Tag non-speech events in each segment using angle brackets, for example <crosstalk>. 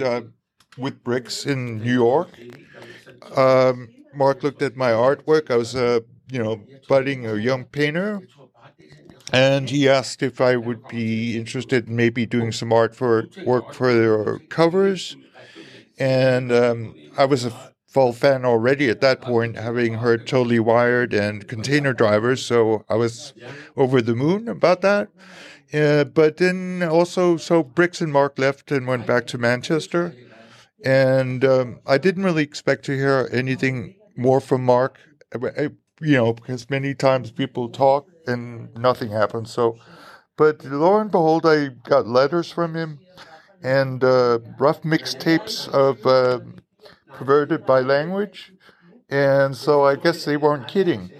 and uh, with Brix in New York. Um, Mark looked at my artwork. I was a you know budding a young painter, and he asked if I would be interested in maybe doing some art for work for their covers. And um, I was a full fan already at that point, having heard Totally Wired and Container Drivers, so I was over the moon about that. Uh, but then also, so Brix and Mark left and went back to Manchester. And um, I didn't really expect to hear anything more from Mark, you know, because many times people talk and nothing happens. So, but lo and behold, I got letters from him and uh, rough mixtapes of uh, perverted by language. And so I guess they weren't kidding.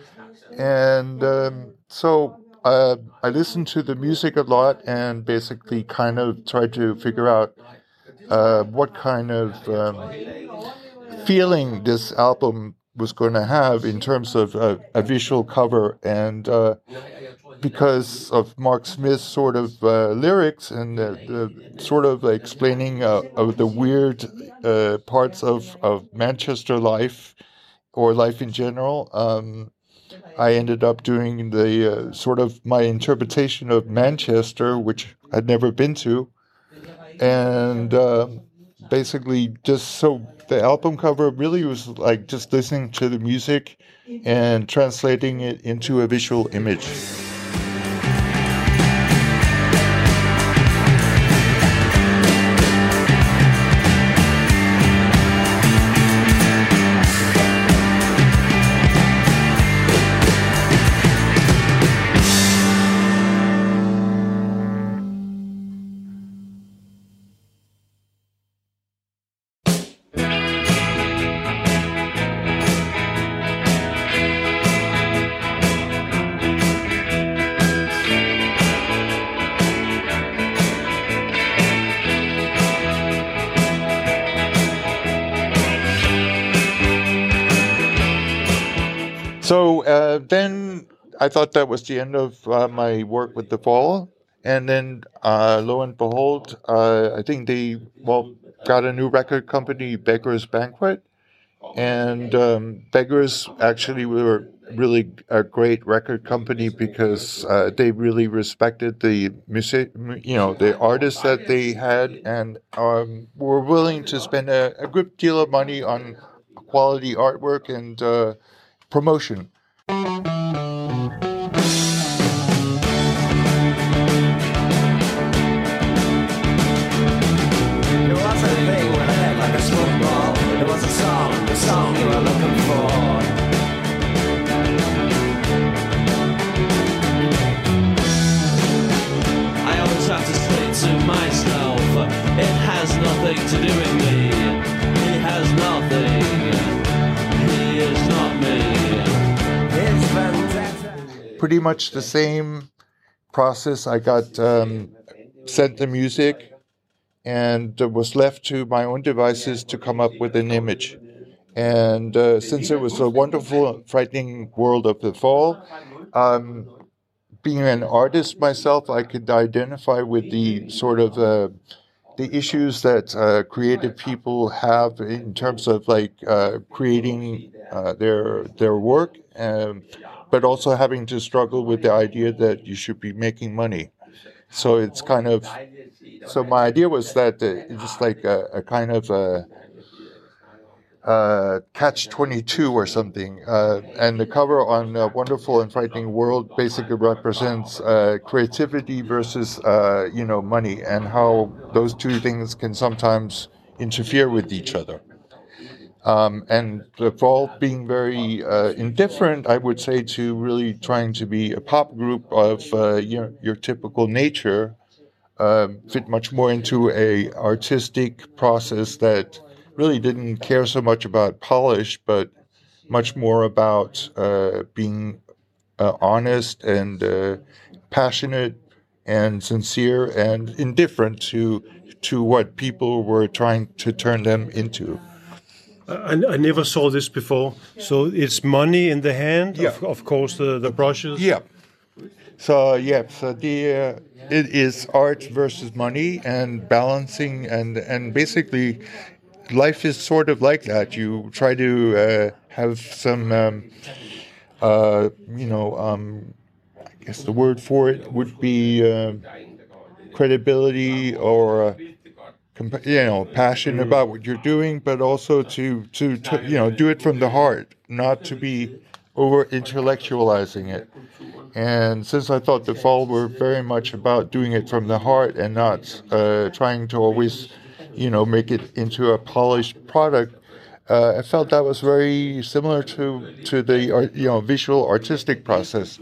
And um, so uh, I listened to the music a lot and basically kind of tried to figure out uh, what kind of um, feeling this album was going to have in terms of a, a visual cover and uh, because of Mark Smith's sort of uh, lyrics and the, the, sort of explaining uh, of the weird uh, parts of, of Manchester life or life in general, um, I ended up doing the uh, sort of my interpretation of Manchester, which I'd never been to, and um, basically just so the album cover really was like just listening to the music and translating it into a visual image. I thought that was the end of uh, my work with the fall. And then uh, lo and behold, uh, I think they, well, got a new record company, Beggars Banquet. And um, Beggars actually were really a great record company because uh, they really respected the music, you know, the artists that they had and um, were willing to spend a, a, good deal of money on quality artwork and uh, promotion. Much the same process. I got um, sent the music and was left to my own devices to come up with an image. And uh, since it was a wonderful, frightening world of the fall, um, being an artist myself, I could identify with the sort of uh, the issues that uh, creative people have in terms of like uh, creating uh, their their work, um, but also having to struggle with the idea that you should be making money. So it's kind of so my idea was that it's just like a, a kind of a uh, Catch 22 or something. Uh, and the cover on uh, Wonderful and Frightening World basically represents uh, creativity versus, uh, you know, money and how those two things can sometimes interfere with each other. Um, and the fall being very uh, indifferent, I would say, to really trying to be a pop group of your, your typical nature, fit much more into a artistic process that really didn't care so much about polish, but much more about uh, being uh, honest and uh, passionate and sincere and indifferent to to what people were trying to turn them into. I, I never saw this before. So it's money in the hand, yeah. of, of course, the, the brushes. Yeah. So yeah, so the uh, it is art versus money and balancing and and basically life is sort of like that. You try to uh, have some, um, uh, you know, um, I guess the word for it would be uh, credibility or. You know, passionate about what you're doing, but also to, to, to, you know, do it from the heart, not to be over intellectualizing it. And since I thought the fall were very much about doing it from the heart and not uh, trying to always, you know, make it into a polished product, uh, I felt that was very similar to to the you know visual artistic process.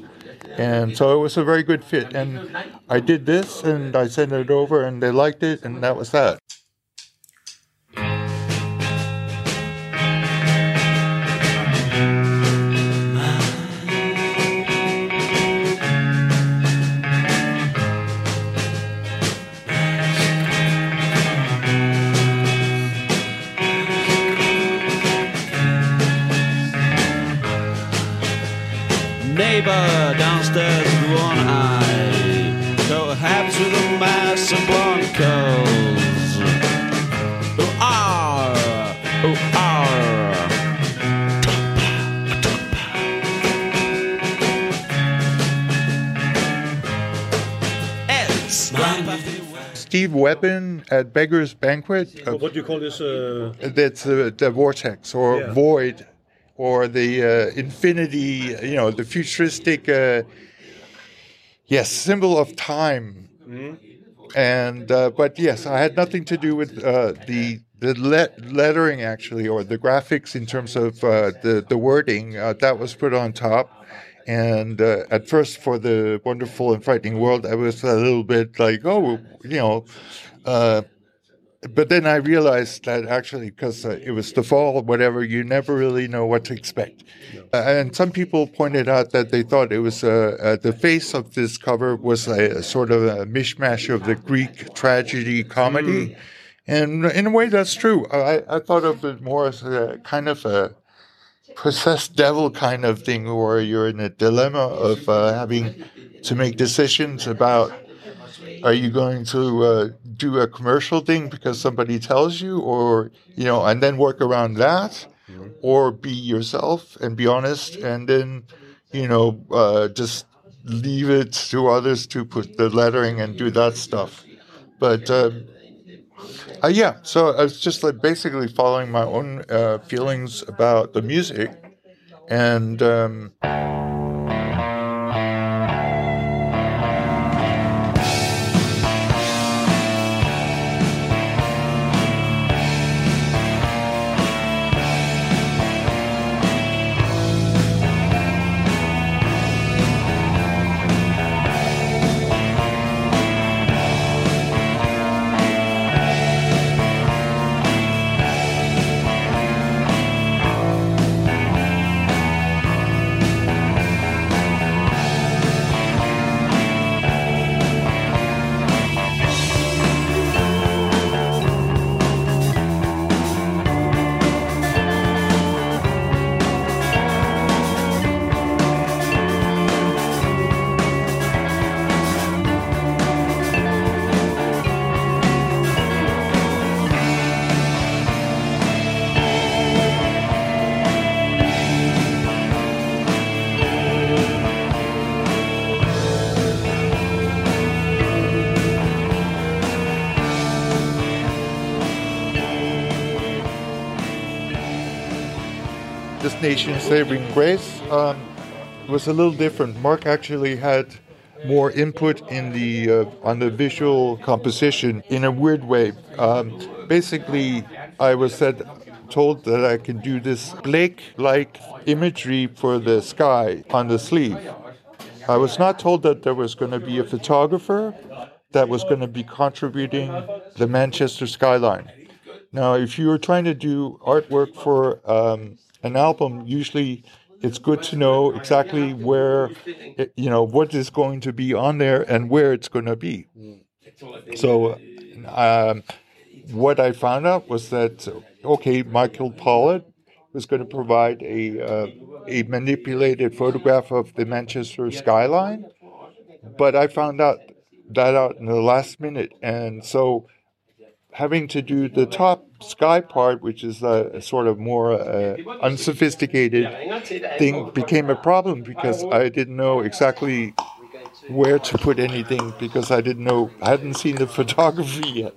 And so it was a very good fit. And I did this and I sent it over and they liked it and that was that. Neighbor downstairs with one eye. Cohabits with a mass of blonde curls. Ooh, ah, ooh, ah. It's Steve Webbon at Beggar's Banquet. uh, What do you call this? Uh, that's uh, the vortex or Yeah. void or the uh, infinity, you know, the futuristic, uh, yes, symbol of time. And uh, but yes, I had nothing to do with uh, the the le- lettering actually or the graphics in terms of uh, the the wording uh, that was put on top. And uh, at first, for the wonderful and frightening world, I was a little bit like, oh, you know, uh, but then I realized that actually, because uh, it was the fall, whatever, you never really know what to expect. Uh, and some people pointed out that they thought it was uh, uh, the face of this cover was a, sort of a mishmash of the Greek tragedy comedy. And in a way, that's true. I, I thought of it more as a kind of a possessed devil kind of thing where you're in a dilemma of uh, having to make decisions about are you going to uh, do a commercial thing because somebody tells you or you know and then work around that? Or be yourself and be honest and then you know uh, just leave it to others to put the lettering and do that stuff. But um, uh, yeah so i was just like basically following my own uh, feelings about the music and um, nation saving grace um, was a little different. Mark actually had more input in the uh, on the visual composition in a weird way. Um, basically, I was said told that I can do this Blake-like imagery for the sky on the sleeve. I was not told that there was going to be a photographer that was going to be contributing the Manchester skyline. Now, if you are trying to do artwork for um, an album, usually it's good to know exactly where, you know, what is going to be on there and where it's going to be. So, um, what I found out was that okay, Michael pollard was going to provide a uh, a manipulated photograph of the Manchester skyline, but I found out that out in the last minute, and so having to do the top sky part, which is a, a sort of more uh, unsophisticated thing, became a problem because I didn't know exactly where to put anything because I didn't know I hadn't seen the <laughs> photography yet.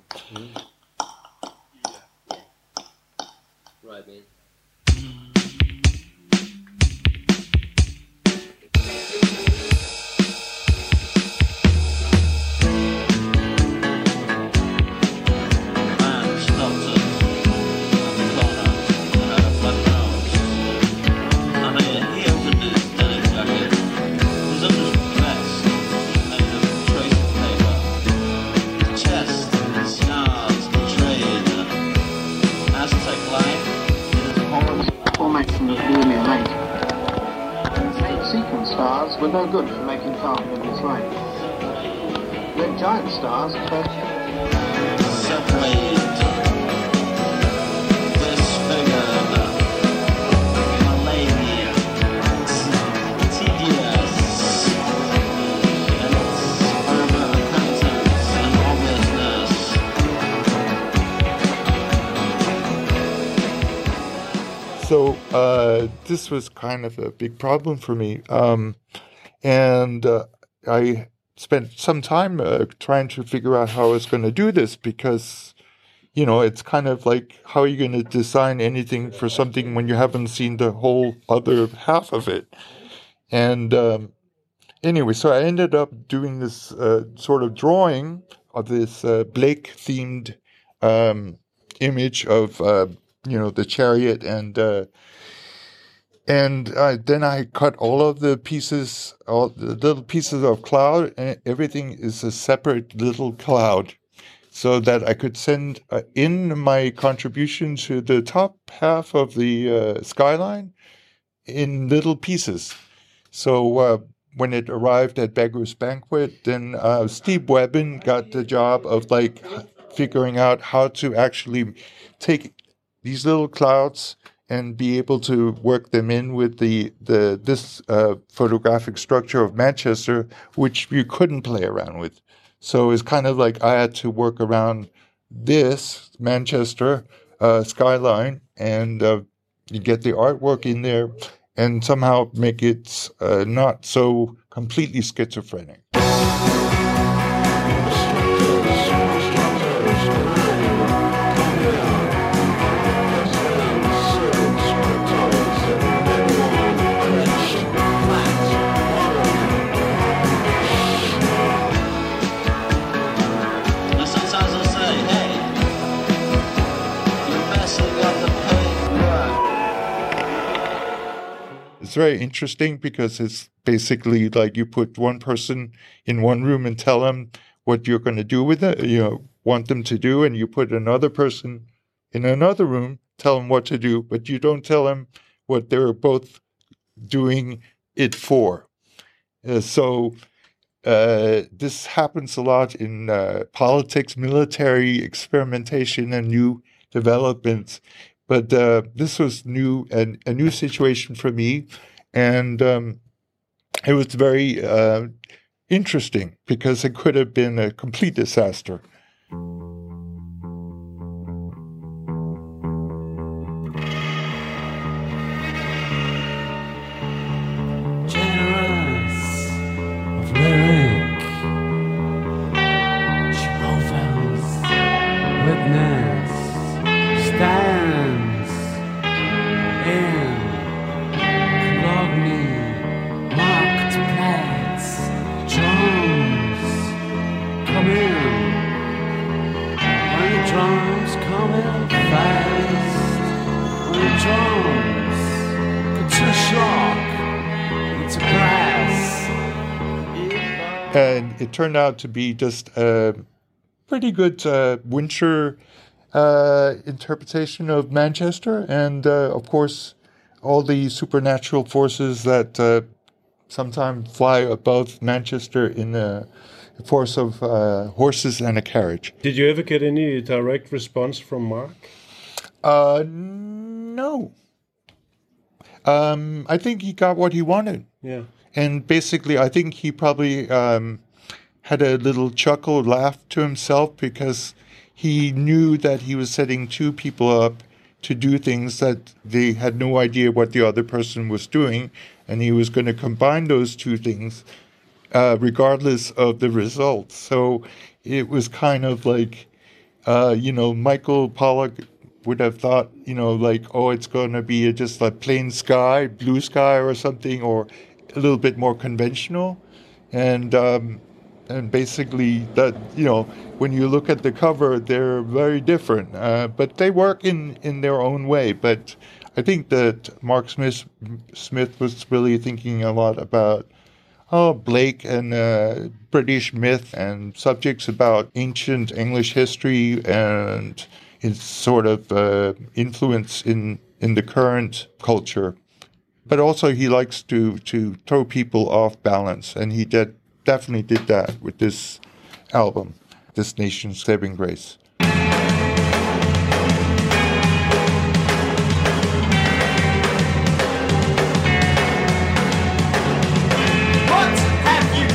Stars first separated, disfigured, and its over-repentance and obviousness. So uh, this was kind of a big problem for me, um, and uh, I spent some time uh, trying to figure out how I was going to do this because, you know, it's kind of like how are you going to design anything for something when you haven't seen the whole other half of it, and um, anyway, so I ended up doing this uh, sort of drawing of this uh, Blake themed um, image of uh, you know the chariot and uh, and uh, then I cut all of the pieces, all the little pieces of cloud, and everything is a separate little cloud, so that I could send uh, in my contribution to the top half of the uh, skyline in little pieces. So uh, when it arrived at Beggar's Banquet, then uh, Steve Webbon got the job of like figuring out how to actually take these little clouds and be able to work them in with the the this uh, photographic structure of Manchester, which you couldn't play around with. So it's kind of like I had to work around this Manchester uh, skyline and uh, you get the artwork in there and somehow make it uh, not so completely schizophrenic. Very interesting because it's basically like you put one person in one room and tell them what you're going to do with it, you know, want them to do, and you put another person in another room, tell them what to do, but you don't tell them what they're both doing it for. Uh, so uh, this happens a lot in uh, politics, military experimentation, and new developments. But uh, this was new and a new situation for me, and um, it was very uh, interesting because it could have been a complete disaster. And it turned out to be just a pretty good uh, winter uh, interpretation of Manchester, and uh, of course, all the supernatural forces that uh, sometimes fly above Manchester in the force of uh, horses and a carriage. Did you ever get any direct response from Mark? Uh, no. Um, I think he got what he wanted. Yeah. And basically, I think he probably um, had a little chuckle, laugh to himself because he knew that he was setting two people up to do things that they had no idea what the other person was doing, and he was going to combine those two things uh, regardless of the results. So it was kind of like, uh, you know, Michael Pollock would have thought, you know, like, oh, it's going to be just a plain sky, blue sky or something, or a little bit more conventional. And um, and basically that you know when you look at the cover they're very different. Uh, but they work in in their own way. But i think that mark smith smith was really thinking a lot about oh blake and uh, british myth and subjects about ancient english history and its sort of uh, influence in in the current culture but also he likes to to throw people off balance and he did definitely did that with this album, This Nation's Saving Grace. What have you